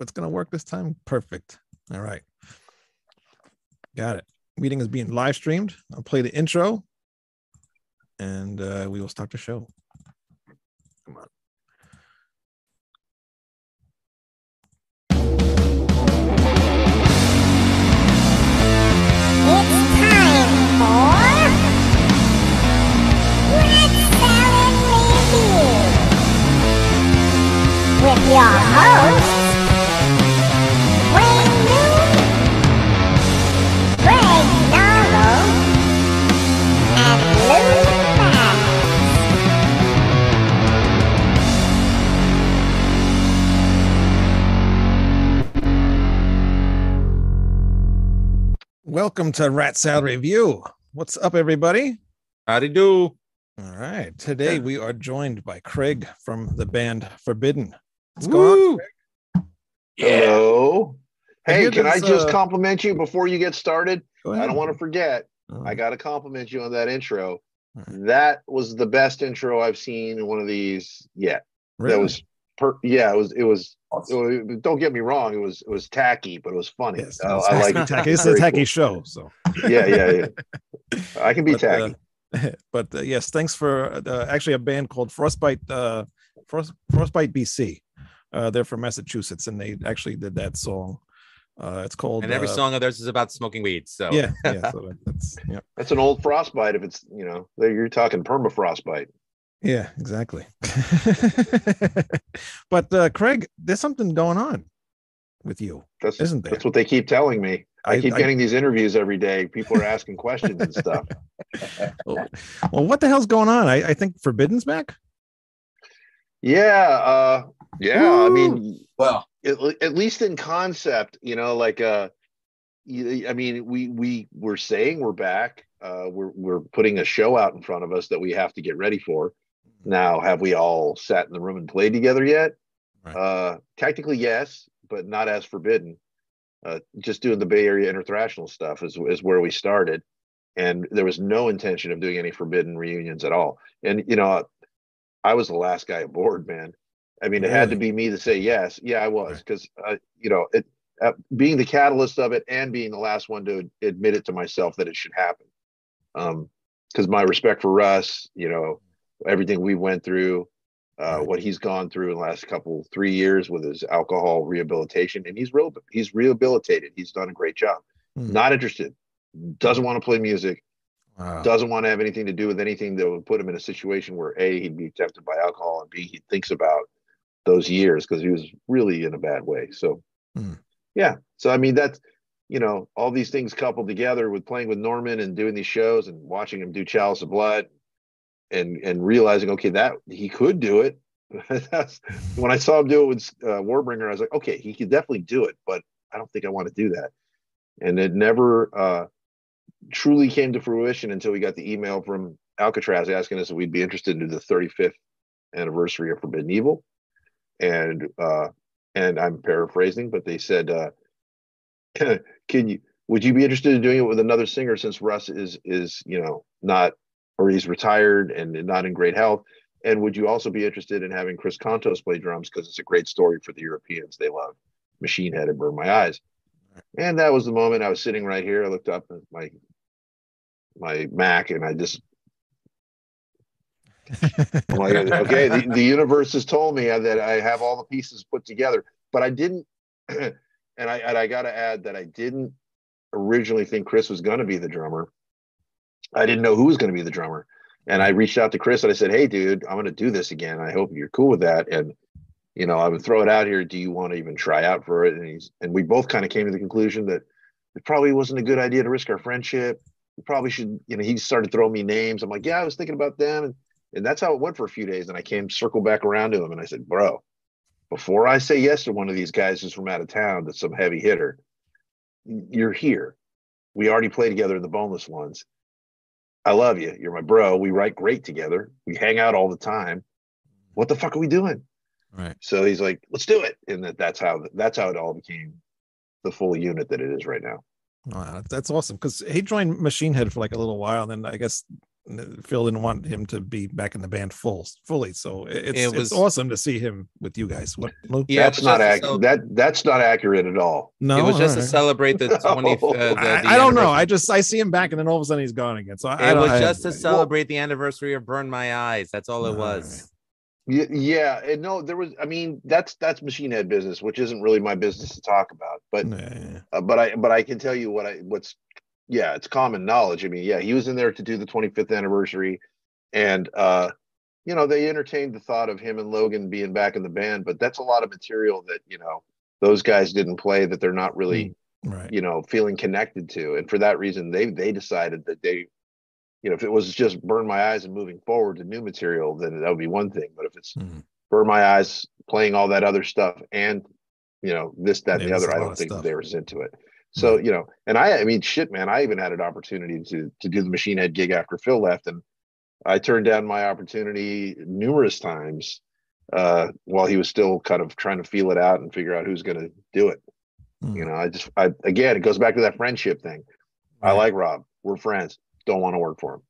It's gonna work this time. Perfect. All right. Got it. Meeting is being live streamed. I'll play the intro and uh, we will start the show. Come on. It's time for with your hosts, Welcome to Rat Salad Review. What's up, everybody? Howdy do. All right. Today we are joined by Craig from the band Forbidden. What's going on? Woo. Craig? Hello. I Hey, hear can I just uh, compliment you before you get started? I don't want to forget. Oh, I got to compliment you on that intro. Alright. That was the best intro I've seen in one of these yet. really? That was per yeah, it was it was, it don't get me wrong, it was it was tacky, but it was funny. Yes, I, it's I like it. tacky. It's a tacky cool. show. So, Yeah, yeah, yeah. I can be But, uh, tacky. but uh, yes, thanks for uh, actually a band called Frostbite, uh, Frost, Frostbite BC. Uh, they're from Massachusetts, and they actually did that song. Uh, it's called And every uh, song of theirs is about smoking weed. So Yeah, yeah. So that's yeah, That's an old frostbite if it's you know, you're talking permafrostbite. Yeah, exactly. but uh, Craig, there's something going on with you, That's isn't there? that's what they keep telling me. I, I- keep I- getting these interviews every day. People are asking questions and stuff. well, well, what the hell's going on? I, I think Forbidden's back. Yeah, uh yeah, I mean well, at, at least in concept, you know, like uh y- I mean, we we we're saying we're back. Uh we're we're putting a show out in front of us that we have to get ready for. Now, have we all sat in the room and played together yet? Right. Uh technically yes, but not as forbidden. Uh just doing the Bay Area International stuff is is where we started. And there was no intention of doing any forbidden reunions at all. And you know, I was the last guy aboard, man. I mean, it had to be me to say yes. Yeah, I was Right. because uh, you know it uh, being the catalyst of it and being the last one to admit it to myself that it should happen. Um, because my respect for Russ, you know, everything we went through, uh, what he's gone through in the last couple three years with his alcohol rehabilitation, and he's real, he's rehabilitated. He's done a great job. Hmm. Not interested. Doesn't want to play music Wow. doesn't want to have anything to do with anything that would put him in a situation where a he'd be tempted by alcohol and b he thinks about those years because he was really in a bad way so Hmm. yeah so i mean that's you know all these things coupled together with playing with norman and doing these shows and watching him do chalice of blood and and realizing okay that he could do it when i saw him do it with uh, warbringer i was like okay he could definitely do it but i don't think i want to do that and it never uh truly came to fruition until we got the email from Alcatraz asking us if we'd be interested in the 35th anniversary of Forbidden Evil. And uh and I'm paraphrasing, but they said, uh can you would you be interested in doing it with another singer since Russ is is, you know, not or he's retired and not in great health? And would you also be interested in having Chris Kontos play drums because it's a great story for the Europeans? They love Machine Head and Burn My Eyes. And that was the moment I was sitting right here. I looked up at my my Mac and I just I'm like, okay, the, the universe has told me that I have all the pieces put together, but I didn't. and I and I got to add that I didn't originally think Chris was going to be the drummer. I didn't know who was going to be the drummer, and I reached out to Chris and I said, "Hey, dude, I'm going to do this again. I hope you're cool with that." And you know, I would throw it out here. Do you want to even try out for it? And he's and we both kind of came to the conclusion that it probably wasn't a good idea to risk our friendship. We probably should. You know, he started throwing me names. I'm like, yeah, I was thinking about them, and and that's how it went for a few days. And I came circle back around to him and I said, bro, before I say yes to one of these guys who's from out of town that's some heavy hitter, you're here. We already play together in the boneless ones. I love you. You're my bro. We write great together. We hang out all the time. What the fuck are we doing? Right. So he's like, let's do it. And that, that's how that's how it all became the full unit that it is right now. Wow, that's awesome. Because he joined Machine Head for like a little while, and then I guess Phil didn't want him to be back in the band full fully. So it- it's It it's was- awesome to see him with you guys. What? Lou? Yeah, that's not just to accurate. That that's not accurate at all. No, it was just to celebrate the No. 20th. Uh, the, I, the I don't know. I just I see him back, and then all of a sudden he's gone again. So I, I It don't- was I- just to I- celebrate the anniversary of Burn My Eyes. That's all it Alright. was. Yeah, yeah, and no, there was. I mean, that's that's machine head business, which isn't really my business to talk about. But Nah. uh, but I but I can tell you what I what's yeah, it's common knowledge. I mean, yeah, he was in there to do the 25th anniversary, and uh, you know, they entertained the thought of him and Logan being back in the band, but that's a lot of material that you know those guys didn't play that they're not really right. you know feeling connected to, and for that reason, they they decided that they. You know, if it was just burn my eyes and moving forward to new material, then that would be one thing. But if it's Mhm. burn my eyes playing all that other stuff and you know this that and the other I don't think stuff. they were into it so you know and i i mean shit man i even had an opportunity to to do the machine head gig after phil left and i turned down my opportunity numerous times uh while he was still kind of trying to feel it out and figure out who's going to do it Mm. you know i just i again it goes back to that friendship thing i like rob we're friends don't want to work for him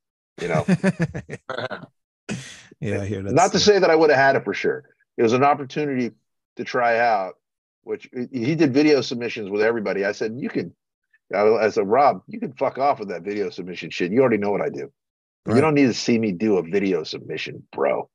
you know yeah, I hear that. not to say that I would have had it for sure. It was an opportunity to try out, which he did video submissions with everybody. I said, you can, I said, Rob, you can fuck off with that video submission shit. You already know what I do. Right. You don't need to see me do a video submission, bro.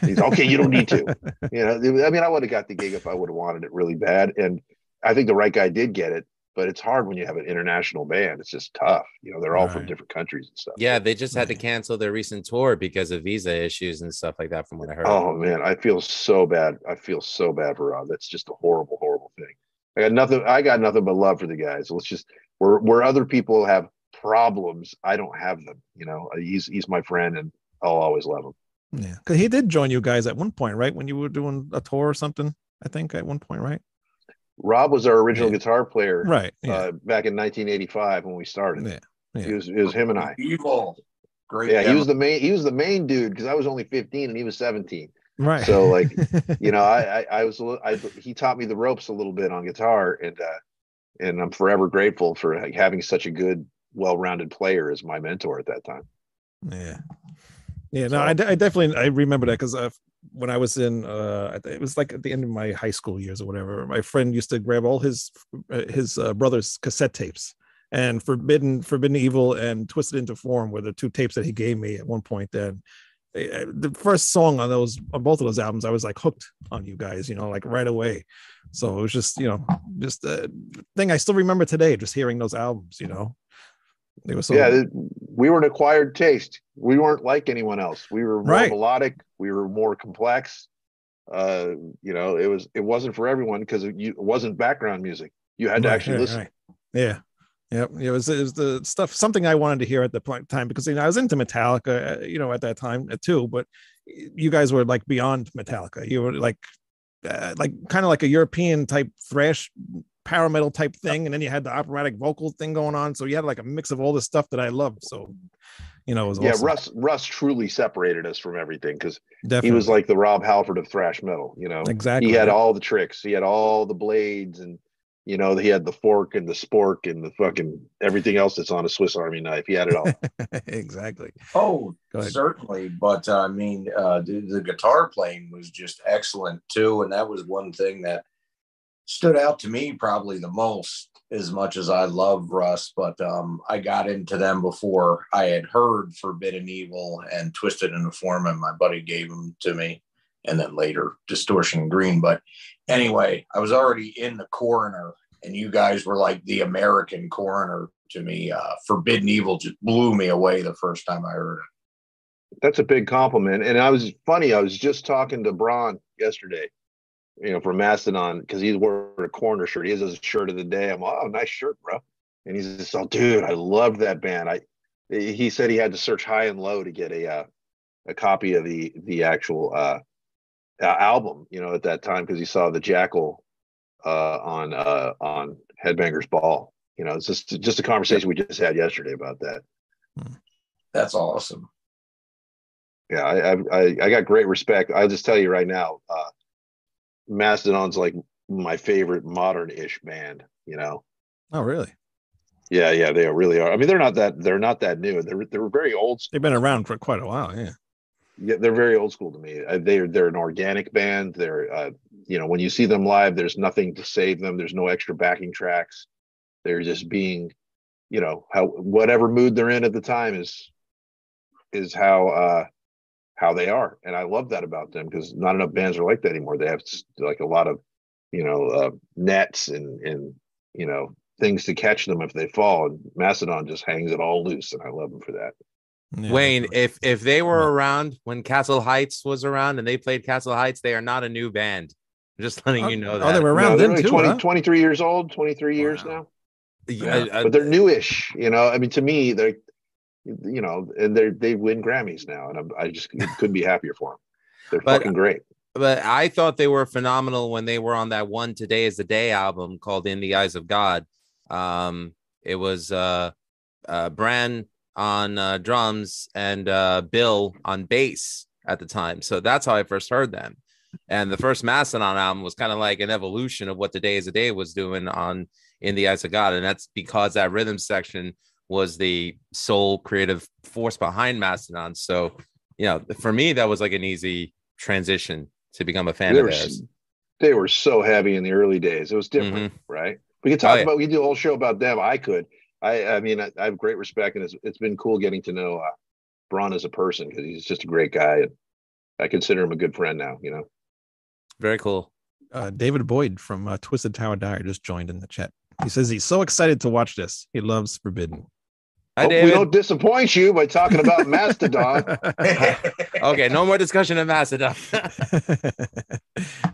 He's okay. You don't need to. You know, I mean, I would have got the gig if I would have wanted it really bad, and I think the right guy did get it. But it's hard when you have an international band. It's just tough. You know, they're all from different countries and stuff. Yeah, they just had to cancel their recent tour because of visa issues and stuff like that, from what I heard. Oh man, I feel so bad. I feel so bad for Rob. That's just a horrible, horrible thing. I got nothing. I got nothing but love for the guys. Let's just where where other people have problems, I don't have them. You know, Uh, he's he's my friend, and I'll always love him. Yeah, because he did join you guys at one point, right? When you were doing a tour or something, I think at one point, right? Rob was our original Yeah. guitar player Right. Yeah. uh, back in 1985 when we started. yeah. yeah. It was it was him and I. Evil. Great. Yeah, he was the main. He was the main dude because I was only 15 and he was 17. Right. So, like, you know, I, I, I was, a little- I, he taught me the ropes a little bit on guitar, and uh, and I'm forever grateful for like, having such a good, well-rounded player as my mentor at that time. Yeah. Yeah, no, So- I, I definitely I remember that because uh, when I was in uh, it was like at the end of my high school years or whatever. My friend used to grab all his uh, his uh, brother's cassette tapes, and Forbidden Forbidden Evil and Twisted into Form were the two tapes that he gave me at one point. Then uh, the first song on those on both of those albums, I was like hooked on you guys, you know, like right away. So it was just you know just a thing I still remember today, just hearing those albums, you know. They were so yeah, we were an acquired taste. We weren't like anyone else. We were more Right. melodic. We were more complex. Uh, you know, it was it wasn't for everyone because it, it wasn't background music. You had to Right, actually right, listen. Yeah. Yep. It was, it was the stuff, something I wanted to hear at the point time because you know, I was into Metallica, uh, you know, at that time uh, too, but you guys were like beyond Metallica. You were like, uh, like kind of like a European type thrash power metal type thing. And then you had the operatic vocal thing going on. So you had like a mix of all the stuff that I love. So, you know, it was Yeah, awesome. Russ Russ truly separated us from everything because he was like the Rob Halford of thrash metal. You know, exactly. he had all the tricks. He had all the blades, and you know, he had the fork and the spork and the fucking everything else that's on a Swiss Army knife. He had it all. exactly. Oh, certainly. But uh, I mean, uh, the, the guitar playing was just excellent too, and that was one thing that stood out to me probably the most. As much as I love Russ, but um, I got into them before I had heard Forbidden Evil and Twisted in the Form, and my buddy gave them to me, and then later Distortion Green. But anyway, I was already in the coroner, and you guys were like the American coroner to me. Uh, Forbidden Evil just blew me away the first time I heard it. That's a big compliment. And I was funny. I was just talking to Brann yesterday, you know, from Mastodon because he's wearing a Coroner shirt. He has his shirt of the day. I'm like, oh, nice shirt, bro. And he's just, oh, dude, I love that band. I he said he had to search high and low to get a uh, a copy of the the actual uh, uh album, you know, at that time because he saw the Jackal uh on uh on Headbangers Ball. You know, it's just just a conversation we just had yesterday about that. That's awesome. yeah, I, I I I got great respect. I'll just tell you right now, uh, Mastodon's like my favorite modern-ish band. You know, Oh, really? Yeah, yeah, they really are. I mean, they're not that they're not that new. They're they're very old. They've been around for quite a while. Yeah. Yeah, they're very old school to me. Uh, They're they're an organic band. They're uh, you know when you see them live, there's nothing to save them. There's no extra backing tracks. They're just being, you know, how whatever mood they're in at the time is is how uh how they are, and I love that about them because not enough bands are like that anymore. They have like a lot of you know uh, nets and and you know things to catch them if they fall. And Mastodon just hangs it all loose, and I love them for that. Yeah, Wayne, if if they were Yeah. around when Castle Heights was around and they played Castle Heights, they are not a new band. I'm just letting Oh, you know oh, that. they were around No, they're then only too. 20, huh? 23 years old, 23 years Wow. now. Yeah, uh, but they're newish, you know. I mean, to me, they're, you know, and they they win Grammys now, and I'm, I just couldn't be happier for them. They're But- fucking great. but I thought they were phenomenal when they were on that one Today is the Day album called In the Eyes of God. Um, it was uh, uh, Brann on uh, drums and uh, Bill on bass at the time. So that's how I first heard them. And the first Mastodon album was kind of like an evolution of what Today is the Day was doing on In the Eyes of God. And that's because that rhythm section was the sole creative force behind Mastodon. So, you know, for me, that was like an easy transition to become a fan They of were, they were so heavy in the early days. It was different, right? We could talk Oh, yeah. about. We could do a whole show about them. I could. I I mean, I, I have great respect, and it's it's been cool getting to know uh, Brann as a person because he's just a great guy, and I consider him a good friend now. You know. Very cool. uh, David Boyd from uh, Twisted Tower Dire just joined in the chat. He says he's so excited to watch this. He loves Forbidden. Hi, Hope we don't disappoint you by talking about Mastodon. Okay, no more discussion of Mastodon. All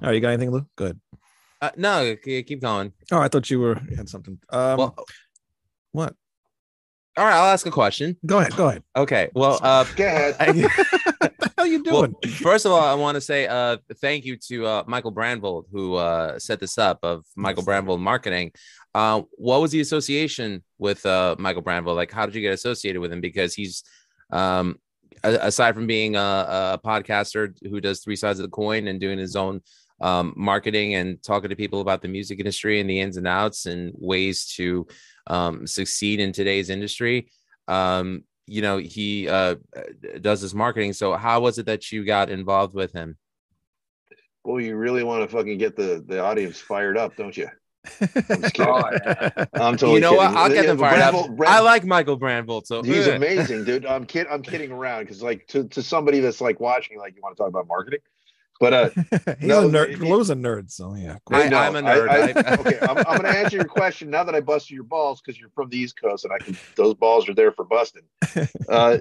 right, you got anything, Lou? Good. uh, no, keep going. Oh, I thought you were you had something. Um, well, what? all right, I'll ask a question. Go ahead. Go ahead. Okay, well, uh, Go ahead. I- what the hell you well, doing? first of all, I want to say uh, thank you to uh, Michael Brandvold who uh, set this up of Michael. Brandvold Marketing. Uh, what was the association with uh, Michael Brandvold? Like, how did you get associated with him? Because he's, um, aside from being a, a podcaster who does three sides of the coin and doing his own um, marketing and talking to people about the music industry and the ins and outs and ways to um, succeed in today's industry. Um, you know, he uh, does his marketing. So, how was it that you got involved with him? Well, you really want to fucking get the the audience fired up, don't you? just kidding. Oh, yeah. I'm totally you know what? I'll get them fired up. Brandvold- Brand- I like Michael Brandvold. So, He's amazing, dude. I'm kid. I'm kidding around because, like, to, to somebody that's like watching, like, you want to talk about marketing, but uh, No, nerd. Lou's a nerd, so yeah. cool. I- I'm a nerd. I, I- okay, I'm, I'm going to answer your question now that I busted your balls because you're from the East Coast and I can. Those balls are there for busting. Uh,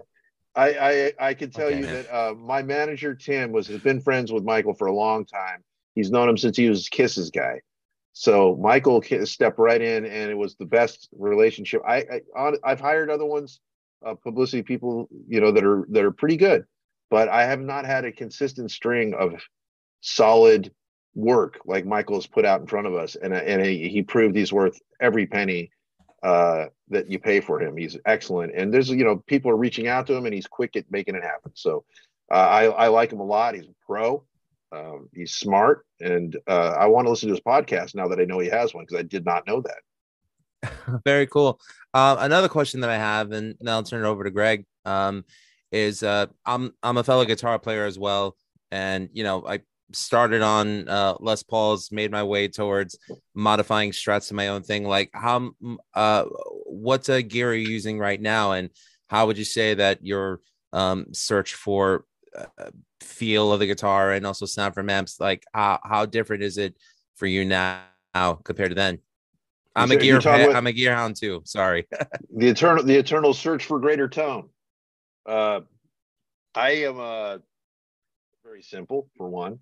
I, I I can tell Okay, you man. that uh, my manager Tim was has been friends with Michael for a long time. He's known him since he was Kisses guy. So Michael stepped right in, and it was the best relationship. I, I on, I've hired other ones, uh, publicity people, you know, that are that are pretty good, but I have not had a consistent string of solid work like Michael has put out in front of us, and and he, he proved he's worth every penny uh, that you pay for him. He's excellent, and there's you know people are reaching out to him, and he's quick at making it happen. So uh, I I like him a lot. He's a pro. Um, he's smart, and uh, I want to listen to his podcast now that I know he has one because I did not know that. Very cool. Uh, another question that I have, and then I'll turn it over to Greg. Um, is uh, I'm I'm a fellow guitar player as well, and you know I started on uh, Les Paul's, made my way towards modifying Strats to my own thing. Like how uh, what uh, gear are you using right now, and how would you say that your um, search for uh, feel of the guitar and also sound from amps, like how how different is it for you now compared to then? I'm a gear talking head- about- I'm a gear hound too. Sorry. the eternal the eternal search for greater tone uh i am uh very simple for one.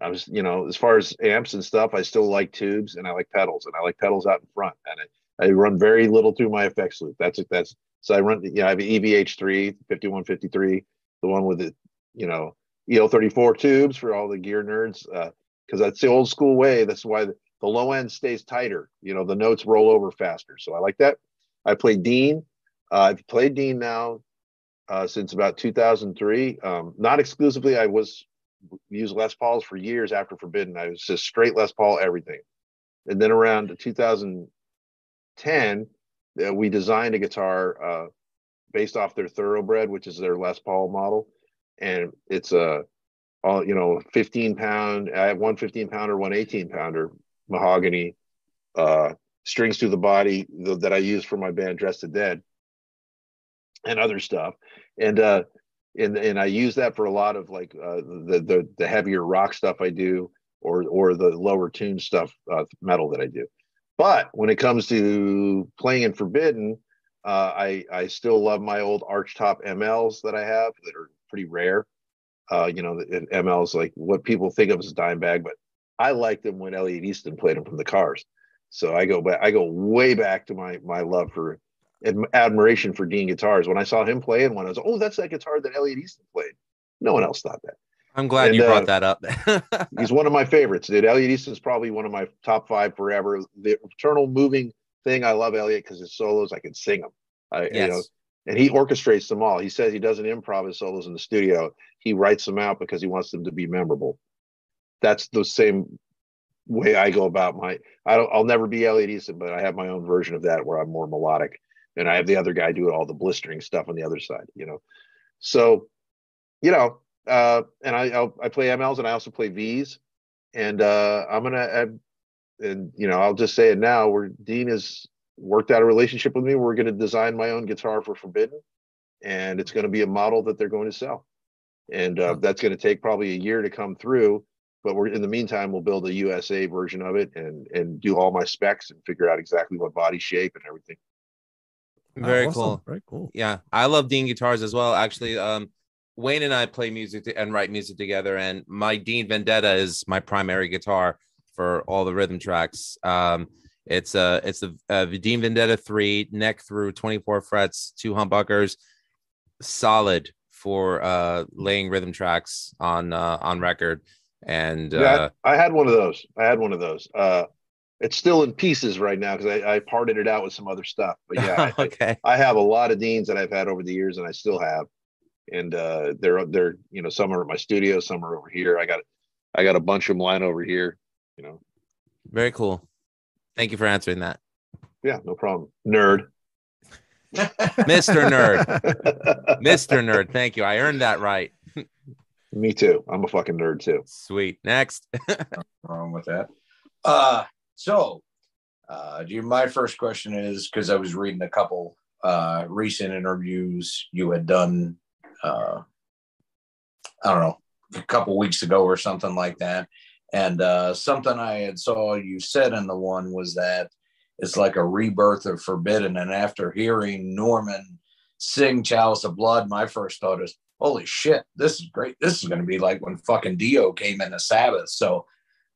I was you know as far as amps and stuff i still like tubes and i like pedals and i like pedals out in front and i, I run very little through my effects loop. That's it. that's so i run yeah i have an evh3 5153 the one with the you know el34 tubes for all the gear nerds uh because that's the old school way. That's why the, the low end stays tighter. You know the notes roll over faster. So i like that. I play Dean. Uh, I've played Dean now uh, since about 2003. Um, not exclusively. I was used Les Pauls for years after Forbidden. I was just straight Les Paul everything. And then around 2010, uh, we designed a guitar uh, based off their Thoroughbred, which is their Les Paul model, and it's a all you know 15 pound. I have one 15 pounder, one 18 pounder mahogany uh, strings through the body th- that I use for my band Dress the Dead and other stuff, and uh, and and I use that for a lot of like uh, the the the heavier rock stuff I do or or the lower tune stuff uh, metal that I do. But when it comes to playing in Forbidden, uh, I I still love my old archtop MLs that I have that are pretty rare. Uh, you know, the MLs like what people think of as a Dimebag, but I liked them when Elliot Easton played them from the Cars. So I go back, I go way back to my my love for admiration for Dean guitars. When I saw him playing one, I was oh, that's that guitar that Elliot Easton played. No one else thought that. I'm glad And, you uh, brought that up. He's one of my favorites. Dude, Elliot Easton's probably one of my top five forever. The eternal moving thing. I love Elliot because his solos, I can sing them. I, you know, yes. and he orchestrates them all. He says he doesn't improv his solos in the studio. He writes them out because he wants them to be memorable. That's the same way I go about my. I don't. I'll never be Elliot Easton, but I have my own version of that where I'm more melodic, and I have the other guy do all the blistering stuff on the other side. You know, so you know, uh, and I I'll, I play MLs and I also play Vs, and uh, I'm gonna add, and you know I'll just say it now. Where Dean has worked out a relationship with me, we're gonna design my own guitar for Forbidden, and it's gonna be a model that they're going to sell, and uh, that's gonna take probably a year to come through. But we're in the meantime, we'll build a USA version of it and and do all my specs and figure out exactly what body shape and everything. Very Oh, awesome. cool. Very cool. Yeah, I love Dean guitars as well. Actually, um, Wayne and I play music to- and write music together, and my Dean Vendetta is my primary guitar for all the rhythm tracks. Um, it's a it's a, a Dean Vendetta three neck through, twenty four frets, two humbuckers, solid for uh laying rhythm tracks on uh on record. And uh, Yeah, I, I had one of those. I had one of those. Uh, it's still in pieces right now because I, I parted it out with some other stuff. But yeah, I, I have a lot of Deans that I've had over the years, and I still have. And uh, they're they're you know some are at my studio, some are over here. I got I got a bunch of them lying over here. You know, very cool. Thank you for answering that, yeah, no problem. Nerd, Mister Nerd. Mister Nerd. Thank you. I earned that right. Me too. I'm a fucking nerd too. Sweet. Next. wrong with that. Uh, so, uh, you, my first question is because I was reading a couple uh, recent interviews you had done. Uh, I don't know, a couple weeks ago or something like that, and uh, something I had saw you said in the one was that it's like a rebirth of Forbidden. And after hearing Norman sing Chalice of Blood, my first thought is, holy shit, this is great. This is going to be like when fucking Dio came into Sabbath. So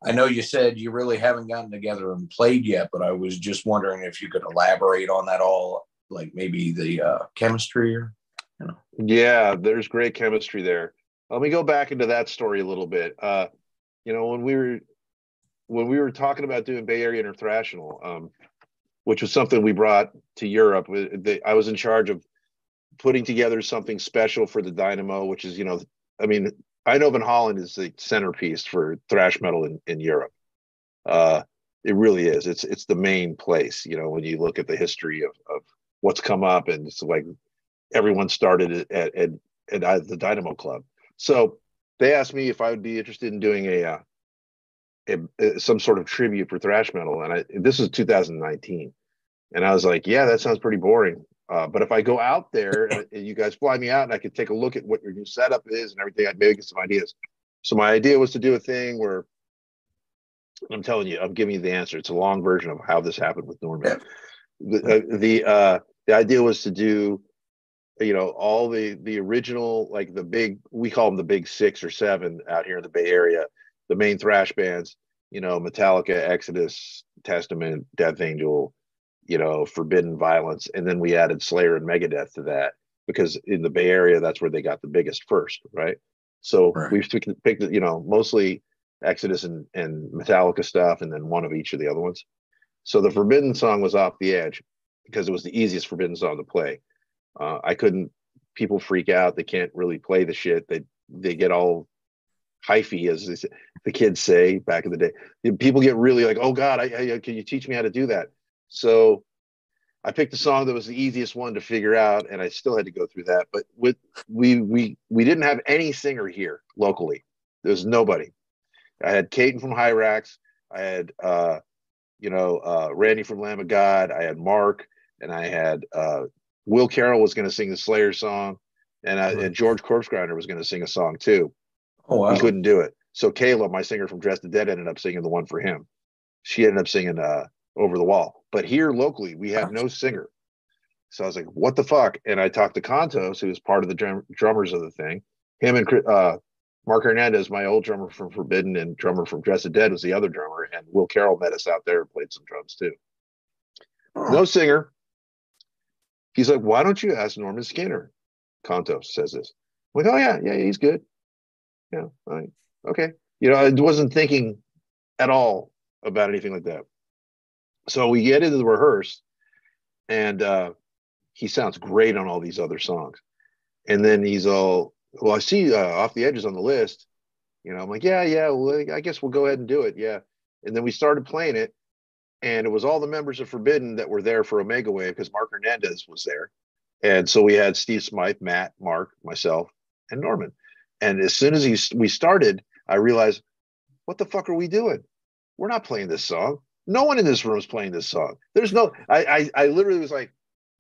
I know you said you really haven't gotten together and played yet, but I was just wondering if you could elaborate on that all, like maybe the uh, chemistry or, you know. Yeah, there's great chemistry there. Let me go back into that story a little bit. Uh, you know, when we were when we were talking about doing Bay Area International, um, which was something we brought to Europe, I was in charge of putting together something special for the Dynamo, which is, you know, I mean, Eindhoven Holland is the centerpiece for thrash metal in, in Europe. Uh, it really is. It's it's the main place. You know, when you look at the history of of what's come up, and it's like everyone started at at, at, the Dynamo Club. So they asked me if I would be interested in doing a, uh, a, a some sort of tribute for thrash metal, and I this was 2019, and I was like, yeah, that sounds pretty boring. Uh, but if I go out there and, and you guys fly me out, and I could take a look at what your new setup is and everything, I'd maybe get some ideas. So my idea was to do a thing where I'm telling you, I'm giving you the answer. It's a long version of how this happened with Norman. The uh, the uh, the idea was to do you know all the the original like the big we call them the big six or seven out here in the bay area the main thrash bands you know metallica exodus testament death angel you know forbidden violence and then we added slayer and megadeth to that because in the bay area that's where they got the biggest first right so Right. we've picked, you know mostly exodus and, and metallica stuff and then one of each of the other ones so the forbidden song was off the edge because it was the easiest forbidden song to play uh, I couldn't. People freak out. They can't really play the shit. They they get all hyphy, as they say- the kids say back in the day. People get really like, "Oh God, I, I, can you teach me how to do that?" So I picked a song that was the easiest one to figure out, and I still had to go through that. But with we we we didn't have any singer here locally. There was nobody. I had Katon from Hirax. I had uh, you know uh, Randy from Lamb of God. I had Mark, and I had uh, Will Carroll was going to sing the Slayer song, and I, and George Corpsegrinder was going to sing a song too. Oh wow. He couldn't do it. So Kayla, my singer from Dress the Dead, ended up singing the one for him. She ended up singing uh, Over the Wall. But here locally, we have no singer. So I was like, what the fuck? And I talked to Kontos, who was part of the drum- drummers of the thing. Him and uh, Mark Hernandez, my old drummer from Forbidden and drummer from Dress the Dead, was the other drummer. And Will Carroll met us out there and played some drums too. No singer. He's like, why don't you ask Norman Skinner? Kontos says this. I'm like, oh yeah, yeah, he's good. Yeah, right. okay. You know, I wasn't thinking at all about anything like that. So we get into the rehearse, and uh, he sounds great on all these other songs. And then he's all, well, I see uh, off the edges on the list. You know, I'm like, yeah, yeah. Well, I guess we'll go ahead and do it. Yeah. And then we started playing it, and it was all the members of Forbidden that were there for Omega Wave because Mark Hernandez was there. And so we had Steve Smyth, Matt, Mark, myself, and Norman. And as soon as he, we started, I realized, what the fuck are we doing? We're not playing this song. No one in this room is playing this song. There's no, I, I, I literally was like,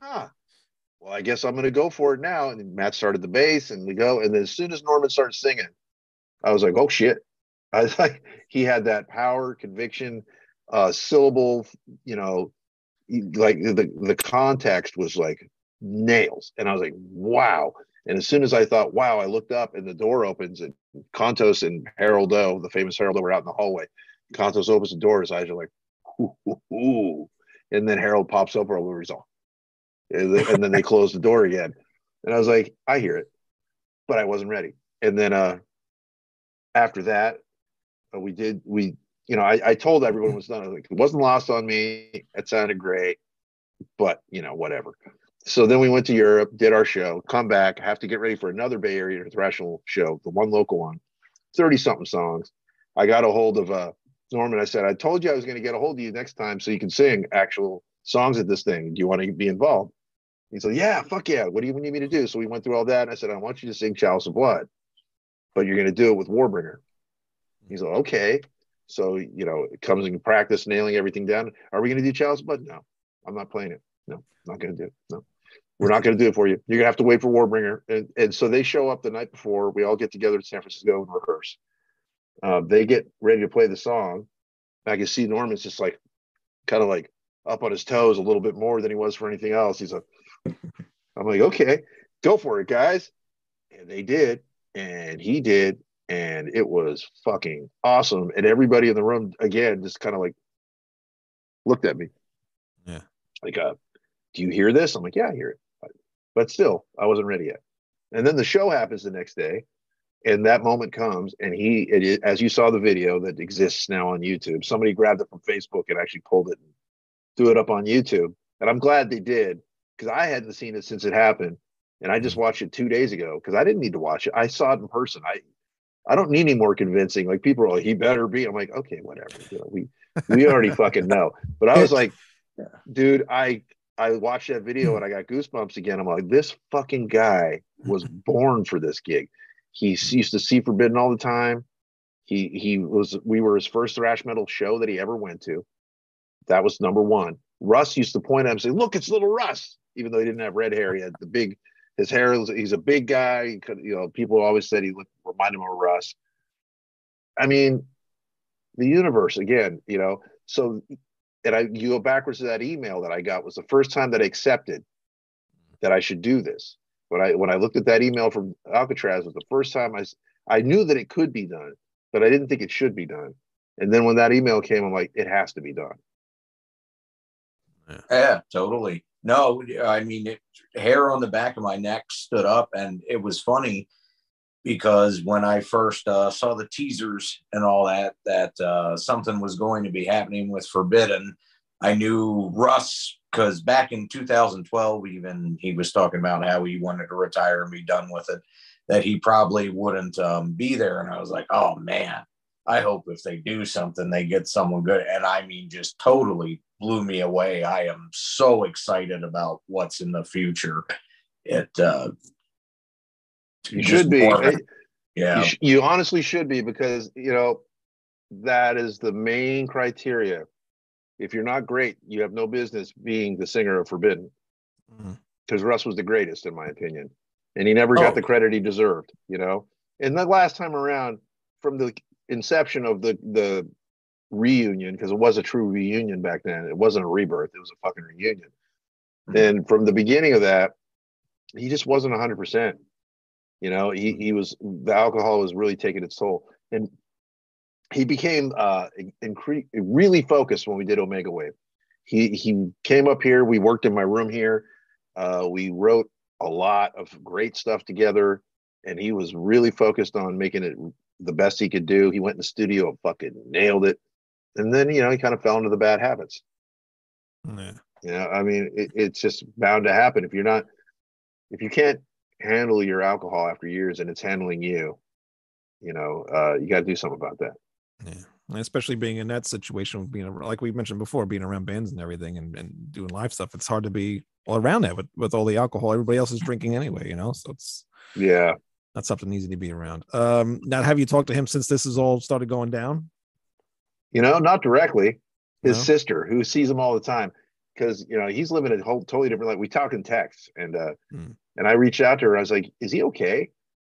huh, well, I guess I'm going to go for it now. And Matt started the bass and we go. And then as soon as Norman started singing, I was like, oh shit. I was like, he had that power, conviction, uh, syllable, you know, like the, the context was like nails. And I was like, wow. And as soon as I thought, wow, I looked up and the door opens and Kontos and Harold O, the famous Harold O, were out in the hallway. Kontos opens the door, his eyes are like, ooh, ooh, ooh. and then Harold pops up over all. And then, and then they close the door again. And I was like, I hear it, but I wasn't ready. And then uh after that, uh, we did we, you know, I, I told everyone it was done. I was like, it wasn't lost on me. It sounded great, but you know, whatever so then we went to Europe, did our show, come back, have to get ready for another Bay Area thrational show, the one local one, 30 something songs. I got a hold of uh, Norman. I said, I told you I was going to get a hold of you next time so you can sing actual songs at this thing. Do you want to be involved? He said, Yeah, fuck yeah. What do you need me to do? So we went through all that. And I said, I want you to sing Chalice of Blood, but you're going to do it with Warbringer. He's like, Okay. So, you know, it comes in practice, nailing everything down. Are we going to do Chalice of Blood? No, I'm not playing it. No, not going to do it. No. We're not going to do it for you. You're going to have to wait for Warbringer. And, and so they show up the night before. We all get together in San Francisco and rehearse. Uh, they get ready to play the song. I can see Norman's just like, kind of like up on his toes a little bit more than he was for anything else. He's like, I'm like, okay, go for it, guys. And they did. And he did. And it was fucking awesome. And everybody in the room, again, just kind of like looked at me. Yeah. Like, uh, do you hear this? I'm like, yeah, I hear it but still, I wasn't ready yet. And then the show happens the next day, and that moment comes, and he, it as you saw the video that exists now on YouTube, somebody grabbed it from Facebook and actually pulled it and threw it up on YouTube. And I'm glad they did because I hadn't seen it since it happened, and I just mm-hmm. watched it two days ago because I didn't need to watch it. I saw it in person. I, I don't need any more convincing. Like people are like, he better be. I'm like, okay, whatever. You know, we, we already fucking know. But I was like, dude, I I watched that video hmm. and I got goosebumps again. I'm like, this fucking guy was born for this gig. He used to see Forbidden all the time. He he was we were his first thrash metal show that he ever went to. That was number one. Russ used to point at him and say, "Look, it's little Russ," even though he didn't have red hair. He had the big, his hair. He's a big guy. He could, you know, people always said he looked reminded him of Russ. I mean, the universe again. You know, so and I you go backwards to that email that I got was the first time that I accepted that I should do this. When I when I looked at that email from Alcatraz was the first time I I knew that it could be done, but I didn't think it should be done. And then when that email came, I'm like, it has to be done. Yeah, totally. No, I mean, it, hair on the back of my neck stood up, and it was funny because when I first uh, saw the teasers and all that, that uh, something was going to be happening with Forbidden, I knew Russ because back in 2012, even he was talking about how he wanted to retire and be done with it, that he probably wouldn't um, be there. And I was like, oh man, I hope if they do something, they get someone good. And I mean, just totally blew me away. I am so excited about what's in the future. It uh, You should be. You, yeah, sh- you honestly should be because you know that is the main criteria. If you're not great, you have no business being the singer of Forbidden. Because Russ was the greatest in my opinion, and he never got Oh. the credit he deserved. You know, and the last time around, from the inception of the the reunion, because it was a true reunion back then, it wasn't a rebirth; it was a fucking reunion. Mhm. And from the beginning of that, he just wasn't hundred percent. You know, he he was the alcohol was really taking its toll, and he became uh incre- really focused when we did Omega Wave. He he came up here. We worked in my room here. Uh, we wrote a lot of great stuff together, and he was really focused on making it the best he could do. He went in the studio and fucking nailed it. And then you know he kind of fell into the bad habits. Yeah. You know, I mean, it, it's just bound to happen if you're not, if you can't handle your alcohol after years and it's handling you, you know, uh, you got to do something about that. Yeah. And especially being in that situation, being like we mentioned before, being around bands and everything and, and doing live stuff, it's hard to be all around that with, with all the alcohol everybody else is drinking anyway, you know. So it's Yeah. not something easy to be around. Um now have you talked to him since this has all started going down? You know, not directly. His No? sister, who sees him all the time, because you know he's living a whole totally different life. We talk in text, and uh, Hmm. and I reached out to her. I was like, "Is he okay?"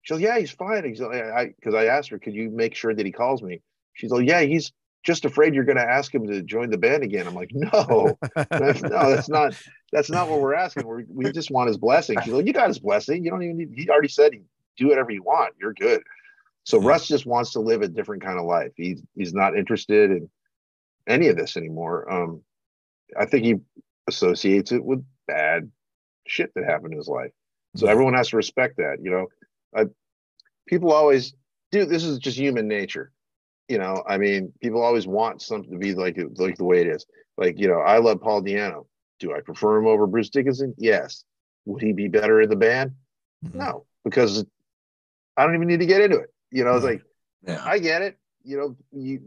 She's like, "Yeah, he's fine." He's like, I because I asked her, "Could you make sure that he calls me?" She's like, "Yeah, he's just afraid you're going to ask him to join the band again." I'm like, "No, that's, no, that's not that's not what we're asking. We're, we just want his blessing." She's like, "You got his blessing. You don't even need." He already said, "Do whatever you want. You're good." So Yeah. Russ just wants to live a different kind of life. He's he's not interested in any of this anymore. Um, I think he associates it with bad shit that happened in his life. So Yeah. everyone has to respect that. You know, I, people always do. This is just human nature. You know, I mean, people always want something to be like like the way it is. Like you know, I love Paul Di'Anno. Do I prefer him over Bruce Dickinson? Yes. Would he be better in the band? Mhm. No, because I don't even need to get into it. You know, it's like yeah. I get it. You know, you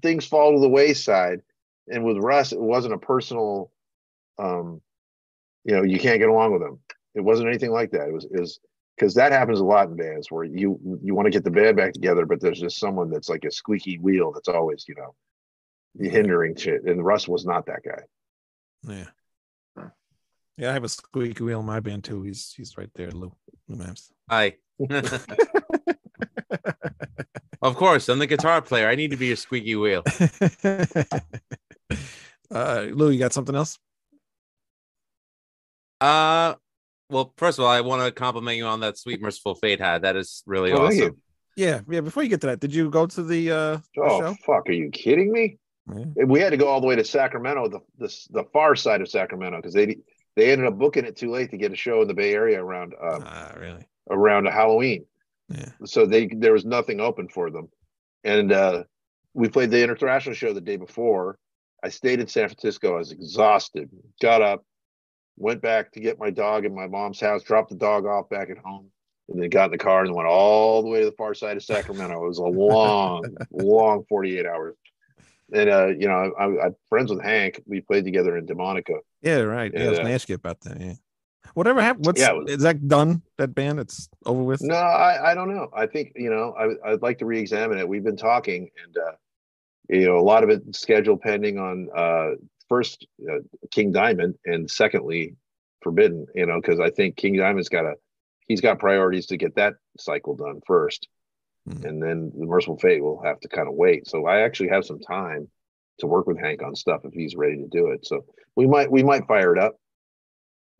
things fall to the wayside, and with Russ, it wasn't a personal. Um, you know, you can't get along with him. It wasn't anything like that. It was is because that happens a lot in bands where you you want to get the band back together, but there's just someone that's like a squeaky wheel that's always you know hindering shit. And Russ was not that guy. Yeah. Yeah, I have a squeaky wheel in my band too. He's he's right there, Lou. Lou Maps. Hi. of course, I'm the guitar player. I need to be a squeaky wheel. uh Lou, you got something else? Uh, well, first of all, I want to compliment you on that sweet Mercyful Fate hat. That is really Oh, awesome. Yeah, yeah. Before you get to that, did you go to the uh the Oh show? fuck! Are you kidding me? Yeah. we had to go all the way to Sacramento, the the, the far side of Sacramento, because they they ended up booking it too late to get a show in the Bay Area around um, Ah, really? around Halloween. Yeah. So they there was nothing open for them, and uh, we played the international show the day before. I stayed in San Francisco. I was exhausted. Got up, went back to get my dog in my mom's house, dropped the dog off back at home, and then got in the car and went all the way to the far side of Sacramento. It was a long, long forty eight hours. And uh, you know, I, I, I'm friends with Hank. We played together in Demonica. Yeah, right. Yeah, I was gonna ask you about that. Yeah. Whatever happened? What's Yeah, was- is that done? That band? It's over with. No, I, I don't know. I think you know I, I'd like to re-examine it. We've been talking, and uh, you know, a lot of it scheduled pending on uh, first uh, King Diamond, and secondly Forbidden. You know, because I think King Diamond's got a he's got priorities to get that cycle done first, Hmm. and then the Mercyful Fate will have to kind of wait. So I actually have some time to work with Hank on stuff if he's ready to do it. So we might we might fire it up.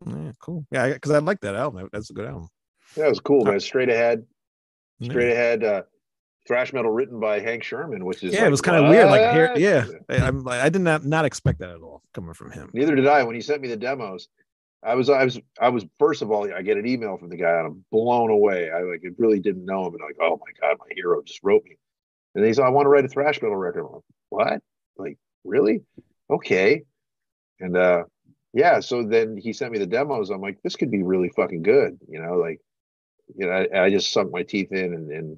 Yeah, cool. Yeah, because I like that album. That's a good album. That was cool, man. Straight ahead, Yeah. straight ahead uh thrash metal written by Hank Shermann which is Yeah, like, it was kind of weird. Like here, yeah, I, I did not not expect that at all coming from him. neither did i. When he sent me the demos i was i was i was first of all i get an email from the guy and i'm blown away. I like I really didn't know him and I'm like oh my god my hero just wrote me. And he said i want to write a thrash metal record. I'm like, what? Like really? Okay. And uh yeah so then he sent me the demos. I'm like this could be really fucking good you know like you know i, I just sunk my teeth in and, and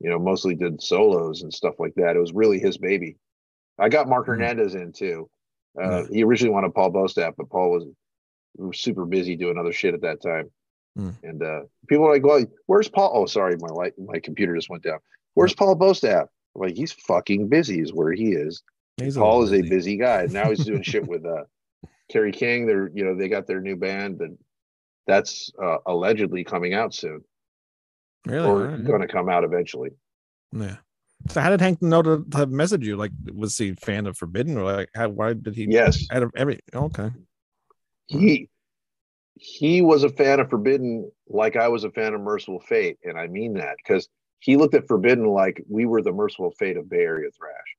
you know, mostly did solos and stuff like that. It was really his baby. I got Mark Mhm. Hernandez in too. Uh, Yeah. He originally wanted Paul Bostaph, but Paul was, was super busy doing other shit at that time. Mm. And uh, people are like, "Well, where's Paul?" Oh, sorry, my light, my computer just went down. Where's Paul Bostaph? I'm like he's fucking busy, is where he is. He's Paul is a busy guy. Now he's doing shit with uh Kerry King. They're you know they got their new band and that's uh, allegedly coming out soon Really? or right. going to come out eventually. Yeah. So how did Hank know to, to message you? Like, was he a fan of Forbidden, or like, how, why did he? Yes, Out of every okay. he he was a fan of Forbidden like I was a fan of Mercyful Fate, and I mean that because he looked at Forbidden like we were the Mercyful Fate of Bay Area thrash.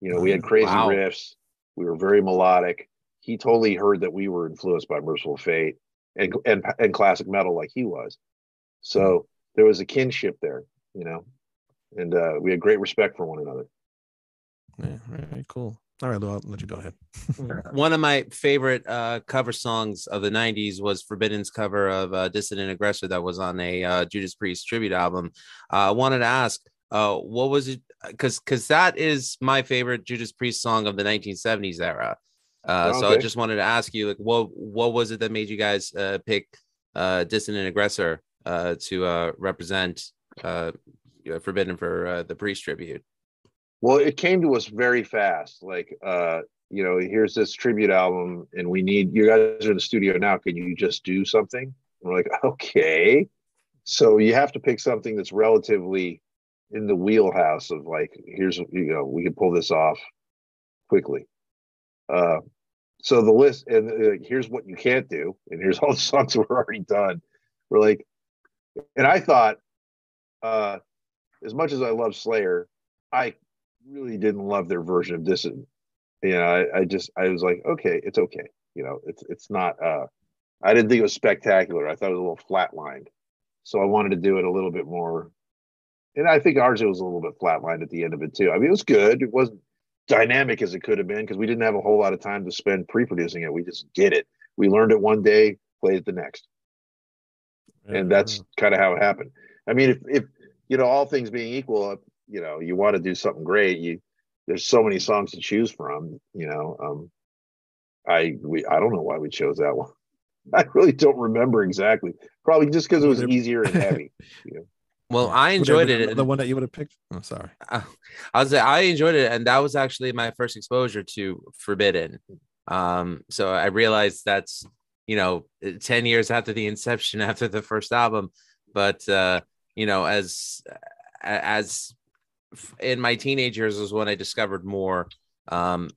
You know, we had oh, crazy Wow. riffs. We were very melodic. He totally heard that we were influenced by Mercyful Fate and and and classic metal like he was. So there was a kinship there, you know, and uh, we had great respect for one another. Yeah, very cool. All right, Lou, I'll let you go ahead. One of my favorite uh, cover songs of the 90s was Forbidden's cover of uh, Dissident Aggressor that was on a uh, Judas Priest tribute album. Uh, I wanted to ask, uh, what was it? Because because that is my favorite Judas Priest song of the 1970s era. Uh, So I just wanted to ask you, like, what what was it that made you guys uh, pick uh, Dissident Aggressor uh, to uh, represent uh, you know, Forbidden for uh, the Priest tribute? Well, it came to us very fast. Like, uh, you know, here's this tribute album, and we need you guys are in the studio now. Can you just do something? And we're like, okay. So you have to pick something that's relatively in the wheelhouse of like, here's you know, we can pull this off quickly. Uh, so the list, and uh, here's what you can't do, and here's all the songs we're already done. We're like, and I thought, uh, as much as I love Slayer, I really didn't love their version of this. You know, I, I just I was like, okay, it's okay. You know, it's it's not. uh I didn't think it was spectacular. I thought it was a little flatlined. So I wanted to do it a little bit more. And I think ours was a little bit flatlined at the end of it too. I mean, it was good. It wasn't dynamic as it could have been because we didn't have a whole lot of time to spend pre-producing it. We just did it. We learned it one day, played it the next and that's kind of how it happened. I mean, if if you know all things being equal, if, you know, you want to do something great, you there's so many songs to choose from. You know, um, I we I don't know why we chose that one. I really don't remember exactly. Probably just because it was easier and heavy. Well, I enjoyed it. The one that you would have picked. I'm oh, sorry. Uh, I was I enjoyed it, and that was actually my first exposure to Forbidden. Um, so I realized that's you know ten years after the inception, after the first album, but uh, you know as as in my teenage years was when I discovered more um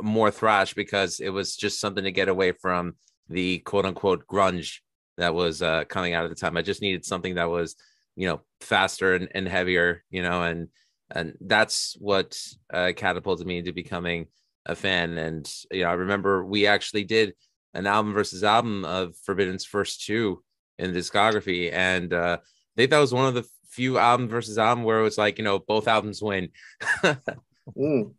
more thrash because it was just something to get away from the quote unquote grunge that was uh coming out at the time. I just needed something that was you know faster and, and heavier you know and and that's what uh, catapulted me into becoming a fan and you know i remember we actually did an album versus album of forbidden's first two in the discography and uh i think that was one of the few album versus album where it was like you know both albums win Mm.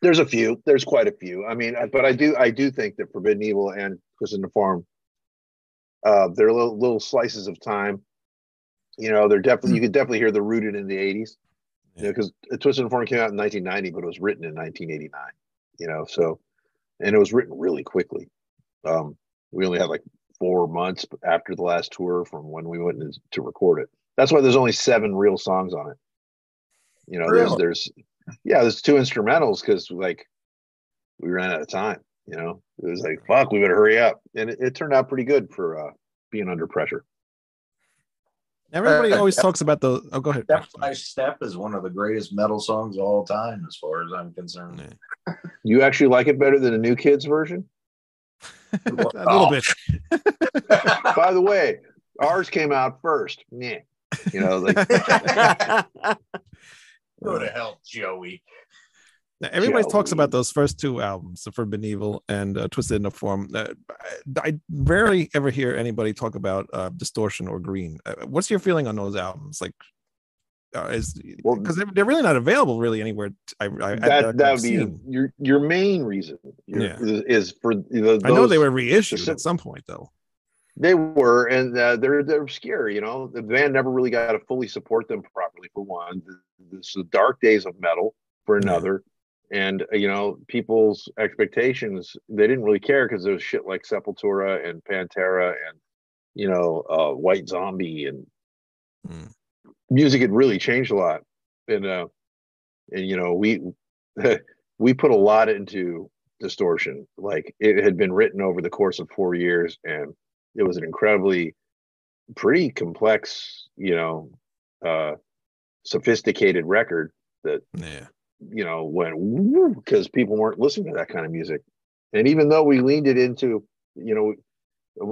There's a few. There's quite a few. I mean, but I do I do think that Forbidden Evil and Twisted into Form, uh, they're little little slices of time. You know, they're definitely you could definitely hear they're rooted in the 80s. You know, because Twisted into Form came out in 1990, but it was written in 1989. You know, so and it was written really quickly. Um, we only had like four months after the last tour from when we went to record it. That's why there's only seven real songs on it. You know, Really? there's there's yeah, there's two instrumentals because like we ran out of time. You know, it was like fuck, we better hurry up, and it, it turned out pretty good for uh, being under pressure. Everybody Uh, always talks about the. Oh, go ahead. Step by Step is one of the greatest metal songs of all time, as far as I'm concerned. Yeah. You actually like it better than the New Kids version? a little bit. By the way, ours came out first. Yeah. You know, like Go to hell, Joey. Now, Everybody talks about those first two albums, The Forbidden Evil and uh, Twisted in the Form. Uh, I, I rarely ever hear anybody talk about uh, Distortion or Green. Uh, what's your feeling on those albums? Like, uh, is Well- because they're, they're really not available really anywhere. I, I, that that would be your your main reason your- Yeah. is, for the, I know they were reissued sim- at some point though. They were, and uh, they're they're obscure. You know, the band never really got to fully support them properly. For one, this the dark days of metal. For another, and uh, you know, people's expectations they didn't really care because there was shit like Sepultura and Pantera and you know, uh, White Zombie and Mm. music had really changed a lot. And uh, and you know, we we put a lot into distortion. Like it had been written over the course of four years, and it was an incredibly pretty complex, you know, uh, sophisticated record that Yeah. You know went because people weren't listening to that kind of music. And even though we leaned it into, you know,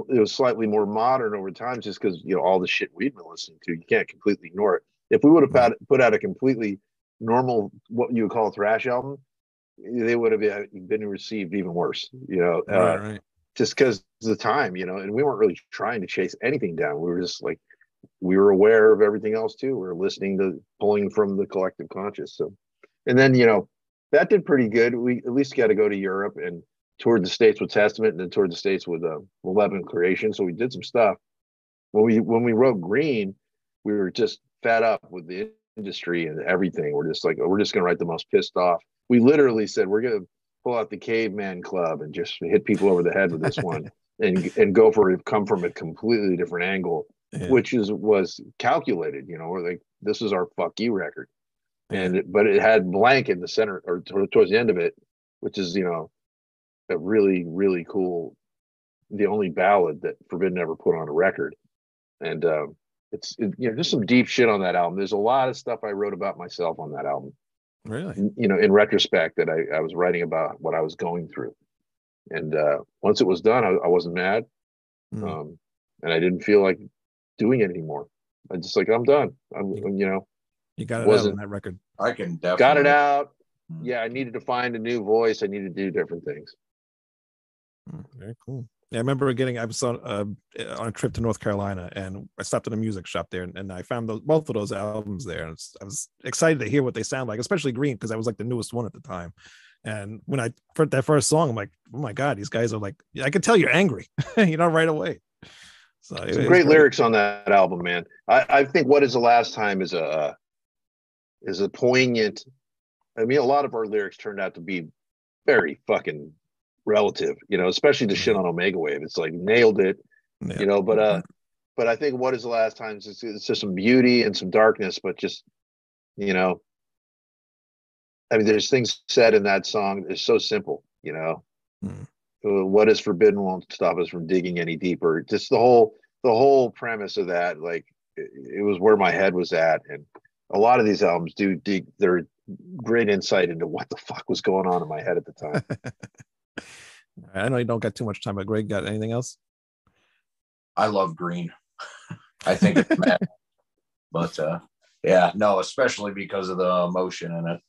it was slightly more modern over time, just because you know all the shit we'd been listening to, you can't completely ignore it. If we would have put out, put out a completely normal, what you would call a thrash album, they would have been been received even worse. You know, uh, right, right. just because the time, you know, and we weren't really trying to chase anything down. We were just like, we were aware of everything else too. We were listening to pulling from the collective conscious. So, and then, you know, that did pretty good. We at least got to go to Europe and toured the States with Testament and then toured the States with uh, Eleven Creation. So we did some stuff. When we, when we wrote Green, we were just fed up with the industry and everything. We're just like, oh, we're just going to write the most pissed off. We literally said, we're going to pull out the caveman club and just hit people over the head with this one and and go for it come from a completely different angle Yeah. which is was calculated you know we're like this is our fuck you record. And it, but it had blank in the center or to- towards the end of it which is you know a really really cool the only ballad that forbidden ever put on a record. And um it's it, you know just some deep shit on that album. There's a lot of stuff i wrote about myself on that album. Really? you know in retrospect that i, I was writing about what i was going through. And uh once it was done i, I wasn't mad Mm. um and i didn't feel like doing it anymore. I just like i'm done. I'm you know You got it out wasn't- on that record. I can definitely got it out Mm. yeah i needed to find a new voice i needed to do different things Mm, Very cool. Yeah, I remember getting. I was on uh, on a trip to North Carolina, and I stopped at a music shop there, and, and I found those both of those albums there. And I was excited to hear what they sound like, especially Green, because that was like the newest one at the time. And when I heard that first song, I'm like, oh my god, these guys are like, I could tell you're angry, you know, right away. So some was great lyrics on that album man i i think what is the last time is a is a poignant i mean a lot of our lyrics turned out to be very fucking relative you know especially the shit on omega wave. It's like nailed it Yeah. you know but uh but i think what is the last time? It's, it's just some beauty and some darkness but just you know i mean there's things said in that song it's so simple you know. Uh, what is forbidden won't stop us from digging any deeper. Just the whole the whole premise of that like it, it was where my head was at and a lot of these albums do dig they're great insight into what the fuck was going on in my head at the time I know you don't got too much time, but Greg, got anything else? I love green. I think it's mad. But uh yeah, no, especially because of the emotion in it.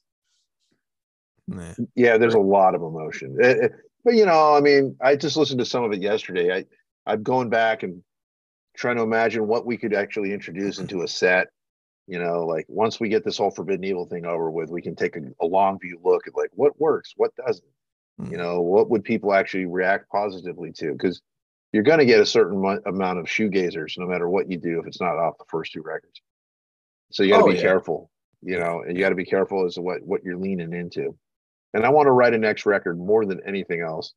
Nah. yeah there's a lot of emotion It- it- but you know i mean i just listened to some of it yesterday i i'm going back and trying to imagine what we could actually introduce into a set you know like once we get this whole forbidden evil thing over with we can take a, a long view look at like what works what doesn't. Mm. you know what would people actually react positively to? Because you're going to get a certain mo- amount of shoegazers no matter what you do if it's not off the first two records. So you got to Oh, be yeah. careful you know and you got to be careful as to what what you're leaning into. And i want to write a next record more than anything else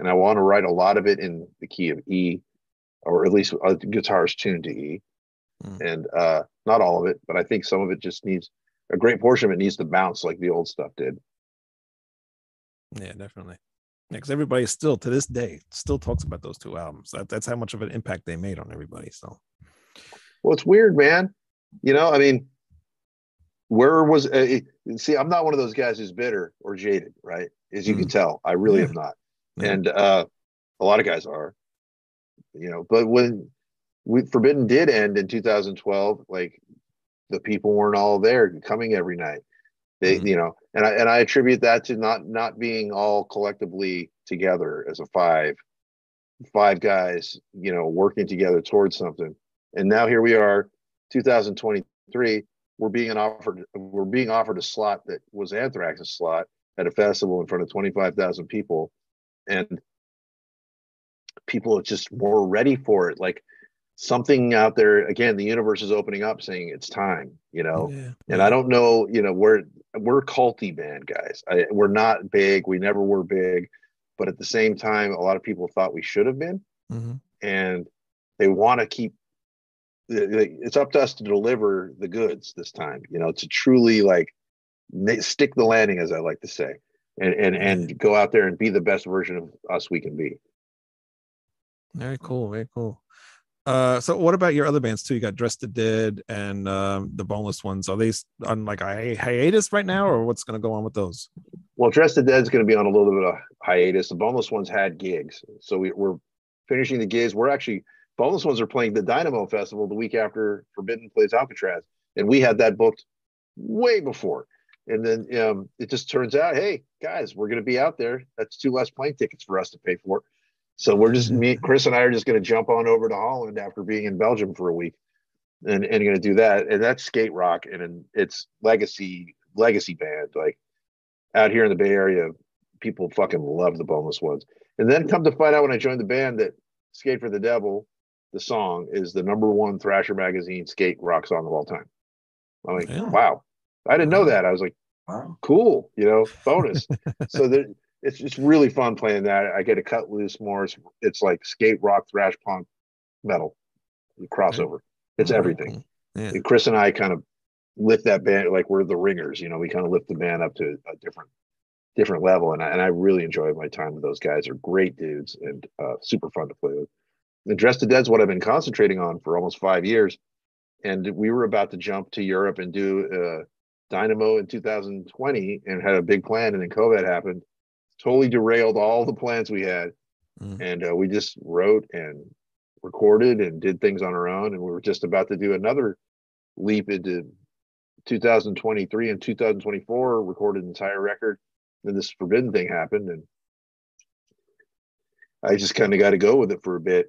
and i want to write a lot of it in the key of e or at least a guitar's tuned to e Mm. and uh not all of it but i think some of it just needs a great portion of it needs to bounce like the old stuff did Yeah, definitely. Yeah, because everybody still to this day still talks about those two albums. That, that's how much of an impact they made on everybody. So Well, it's weird, man. You know, I mean, where was uh, see? I'm not one of those guys who's bitter or jaded, right? As you can tell, I really Yeah. am not. Yeah. And uh, a lot of guys are, you know. But when we, Forbidden did end in 2012, like the people weren't all there coming every night. They, Mhm. you know, and I and I attribute that to not not being all collectively together as a five, five guys, you know, working together towards something. And now here we are, 2023. We're being offered we're being offered a slot that was Anthrax's slot at a festival in front of 25,000 people, and people are just more ready for it. Like something out there again, the universe is opening up, saying it's time. You know, Yeah. and I don't know, you know, we're we're culty band, guys. I, we're not big. We never were big, but at the same time, a lot of people thought we should have been, Mhm. and they want to keep. It's up to us to deliver the goods this time. You know, to truly like stick the landing, as I like to say, and and and go out there and be the best version of us we can be. Very cool. Very cool. Uh, so what about your other bands too? You got Dress the Dead and um, the Boneless Ones. Are they on like a hiatus right now, or what's going to go on with those? Well, Dress the Dead's going to be on a little bit of hiatus. The Boneless Ones had gigs, so we, we're finishing the gigs. We're actually Boneless Ones are playing the Dynamo Festival the week after Forbidden plays Alcatraz, and we had that booked way before. And then um, it just turns out, hey guys, we're going to be out there. That's two less plane tickets for us to pay for. So we're just me, Chris, and I are just going to jump on over to Holland after being in Belgium for a week, and and going to do that. And that's skate rock, and, and it's legacy legacy band like out here in the Bay Area, people fucking love the boneless ones. And then come to find out when I joined the band that Skate for the Devil, the song, is the number one Thrasher magazine skate rock song of all time. I'm like, Yeah. wow. I didn't know that. I was like, Wow. cool, you know, bonus. so there, it's just really fun playing that. I get to cut loose more. It's, it's like skate rock, thrash punk, metal, crossover. It's everything Yeah. and Chris and I kind of lift that band like we're the ringers, you know, we kind of lift the band up to a different different level. And I, and I really enjoyed my time with those guys. They're great dudes and uh, super fun to play with. The Dress the Dead's what I've been concentrating on for almost five years. And we were about to jump to Europe and do uh, Dynamo in 2020 and had a big plan. And then COVID happened, totally derailed all the plans we had. Mm. And uh, we just wrote and recorded and did things on our own. And we were just about to do another leap into 2023 and 2024, recorded an entire record. Then this forbidden thing happened, and I just kind of got to go with it for a bit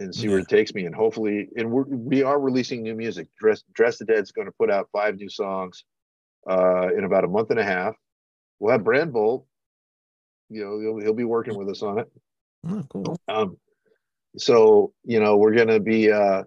and see where it takes me. And hopefully, and we're, we are releasing new music. Dress Dress the Dead's going to put out five new songs uh, in about a month and a half. We'll have Brand Bolt. You know, he'll, he'll be working with us on it. Oh, cool. Um, so you know, we're gonna be uh,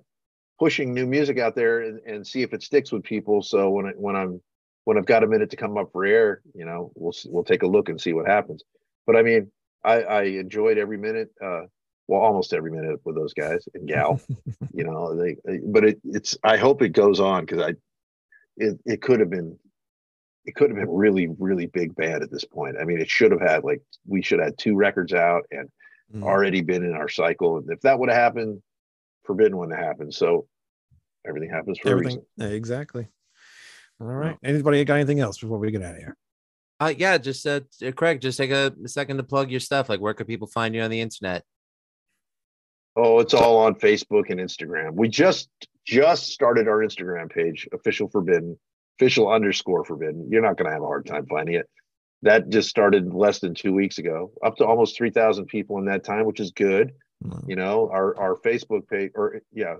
pushing new music out there and, and see if it sticks with people. So when I, when I'm when I've got a minute to come up for air, you know, we'll we'll take a look and see what happens. But I mean, I, I enjoyed every minute, uh, well, almost every minute with those guys and gal. you know, they, but it, it's. I hope it goes on because I, it it could have been. It could have been really, really big band at this point. I mean, it should have had like we should have had two records out and Mm. already been in our cycle. And if that would have happened, forbidden one to happen. So everything happens for Everything. a reason. Exactly. All right. Anybody got anything else before we get out of here? Uh, yeah, just uh, uh, Craig, just take a second to plug your stuff. Like, where could people find you on the internet? Oh, it's all on Facebook and Instagram. We just just started our Instagram page, official forbidden, official underscore forbidden. You're not gonna have a hard time finding it. That just started less than two weeks ago, up to almost three thousand people in that time, which is good. You know, our our Facebook page or yeah,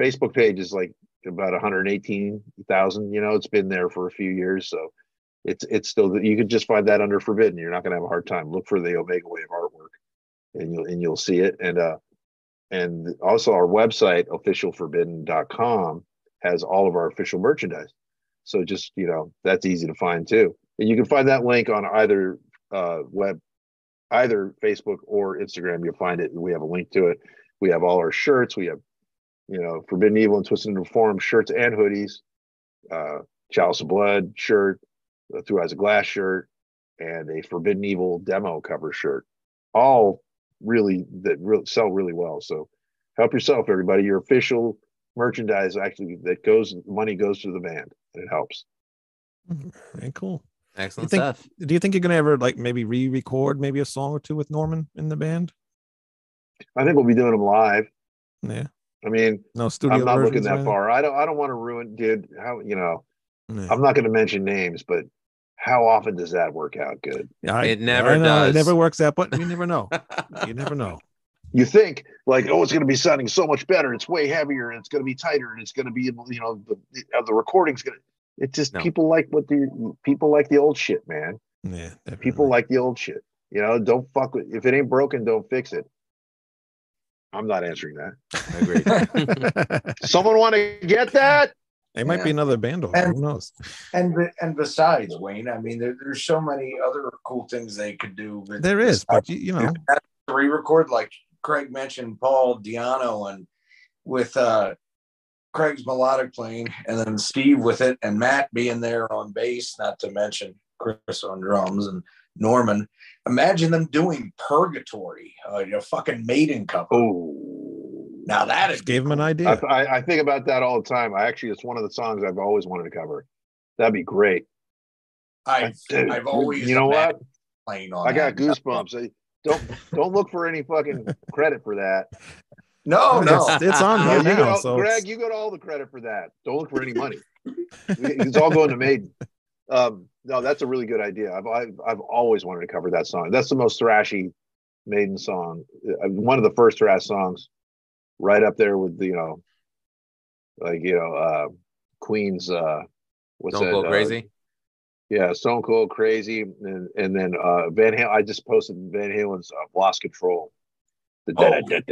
Facebook page is like about 118,000. You know, it's been there for a few years, so it's it's still you could just find that under forbidden. You're not gonna have a hard time. Look for the Omega Wave artwork, and you'll and you'll see it. And uh, and also our website officialforbidden.com has all of our official merchandise. So just you know that's easy to find too. And you can find that link on either uh, web, either Facebook or Instagram. You'll find it. We have a link to it. We have all our shirts. We have you know Forbidden Evil and Twisted into Form shirts and hoodies. Uh, Chalice of Blood shirt, Through Eyes of Glass shirt, and a Forbidden Evil demo cover shirt. All really that really sell really well. So help yourself, everybody. Your official merchandise actually that goes money goes to the band and it helps. Mm-hmm. Very cool. Excellent think- stuff. Do you think you're gonna ever like maybe re-record maybe a song or two with Norman in the band? I think we'll be doing them live. Yeah. I mean, No studio. I'm not looking that far. I don't I don't want to ruin dude. How you know, Yeah. I'm not gonna mention names, but how often does that work out good? I- It never I know, does. It never works out, but you never know. you never know. You think like, oh, it's going to be sounding so much better. It's way heavier and it's going to be tighter and it's going to be, you know, the the, uh, the recording's going to. It's just No. people like what the people like the old shit, man. Yeah. definitely. People like the old shit. You know, don't fuck with if it ain't broken, don't fix it. I'm not answering that. i agree Someone want to get that? it might be another band over. And- Who knows? And and besides, Wayne, I mean, there, there's so many other cool things they could do. but There is, but you, you know, re-record like Craig mentioned, Paul Di'Anno, and with uh, Craig's melodic playing, and then Steve with it, and Matt being there on bass, not to mention Chris on drums and Norman. Imagine them doing Purgatory, uh, you know, fucking Maiden cover. Oh, Now that is just gave him an idea. I, I think about that all the time. I actually, it's one of the songs I've always wanted to cover. That'd be great. I've I've always you know what? playing on. I got goosebumps. I- Don't don't look for any fucking credit for that. No, no, It's, it's on No, here you now. all- So Greg, it's- you got all the credit for that. Don't look for any money. it's all going to Maiden. Um, no, that's a really good idea. I've, I've I've always wanted to cover that song. That's the most thrashy Maiden song. Uh, One of the first thrash songs, right up there with the you know, like you know, uh, Queen's. Uh, what's Don't that? go uh, crazy. Yeah, Stone Cold Crazy, and and then uh, Van Halen. I just posted Van Halen's uh, Lost Control. The, Oh. the,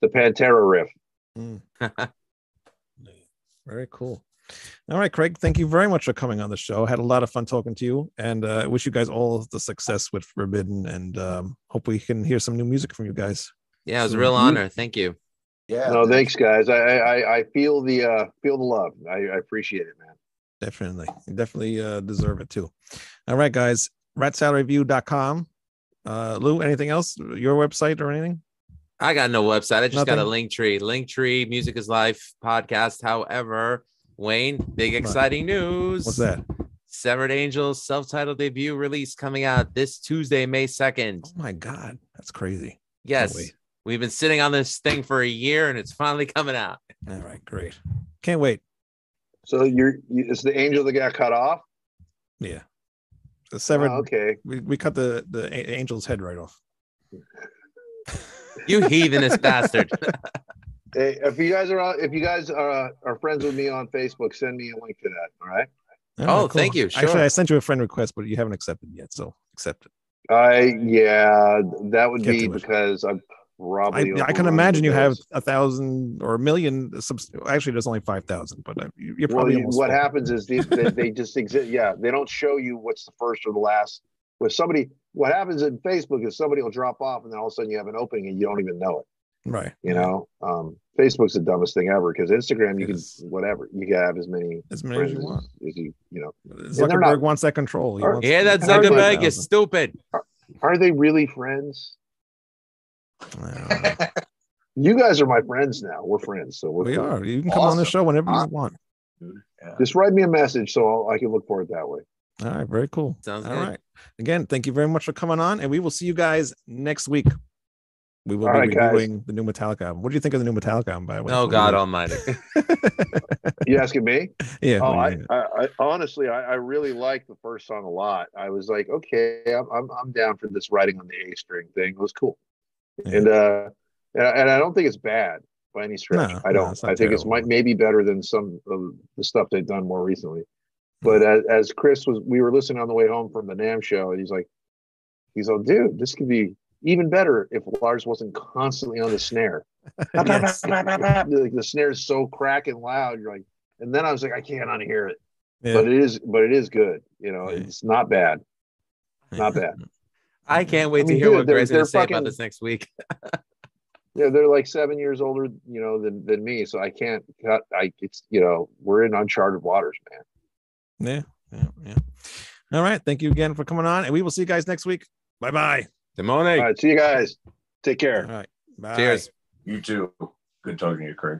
the Pantera riff. Mm. Very cool. All right, Craig, thank you very much for coming on the show. Had a lot of fun talking to you, and uh, I wish you guys all the success with Forbidden, and um, hope we can hear some new music from you guys. Yeah, it was a So real you- honor. Thank you. Yeah. No, thanks, guys. I I, I feel the uh, feel the love. I, I appreciate it, man. Definitely, you definitely uh, deserve it too. All right, guys, ratsaladreview.com. Uh, Lou, anything else? Your website or anything? I got no website. I just got a link tree. Link tree, Music is Life podcast. However, Wayne, big exciting news. What's that? Severed Angels self-titled debut release coming out this Tuesday, May 2nd. Oh my God, that's crazy. Yes. Wait. We've been sitting on this thing for a year and it's finally coming out. All right, great. Can't wait. So you're you, it's the angel that got cut off. Yeah, the severed. Oh, okay. We, we cut the the a- angel's head right off. You heathenous bastard. Hey, if you guys are on- if you guys are are friends with me on Facebook, send me a link to that. All right. All Oh, right, thank you. Actually, Sure. I sent you a friend request, but you haven't accepted yet, so accept it. I yeah, that would Get be because I'm I, probably. I can imagine you have a thousand or a million. Subs- actually, there's only five thousand, but uh, you- you're Well, probably you- what full. happens is they, they, they just exist. Yeah, they don't show you what's the first or the last. With somebody, what happens in Facebook is somebody will drop off, and then all of a sudden you have an opening and you don't even know it. right? You know, um, Facebook's the dumbest thing ever because Instagram, you can Yes. whatever you can have as many as many as you want. as, as you you know. Zuckerberg they're not- wants that control. Are- wants Yeah, that How do they- Zuckerberg is 5,000. stupid. Are they really friends? I don't know. You guys are my friends now. We're friends, so we're we cool. are. You can come on the show whenever you want. Yeah. Just write me a message so I'll, I can look for it that way. All right, very cool. Sounds All good. right. Again, thank you very much for coming on, and we will see you guys next week. We will All be right, guys. the new Metallica album. What do you think of the new Metallica album, by the way? Oh, God you almighty. You asking me? yeah. Oh, I, do you think? I, I honestly, I, I really like the first song a lot. I was like, okay, I'm, I'm, I'm down for this writing on the A string thing. It was cool, Yeah. and uh, and, I- don't think it's bad by any stretch. No, I don't. it's not I think it's terrible. might maybe better than some of the stuff they've done more recently. But as, as Chris was, we were listening on the way home from the Nam show, and he's like, he's like, dude, this could be even better if Lars wasn't constantly on the snare. Yes. the, the snare is so cracking loud. You're like, and then I was like, I can't unhear it, Yeah. but it is, but it is good. You know, Yeah. it's not bad. Not bad. I can't wait I mean, to hear dude, what they're- Greg's going to say fucking- about this next week. Yeah, they're like seven years older, you know, than than me. So I can't cut. I it's you know, we're in uncharted waters, man. Yeah, yeah, yeah. All right. Thank you again for coming on, and we will see you guys next week. Bye bye. Simone. All right, see you guys. Take care. All right. Bye. Cheers. You too. Good talking to you, Craig.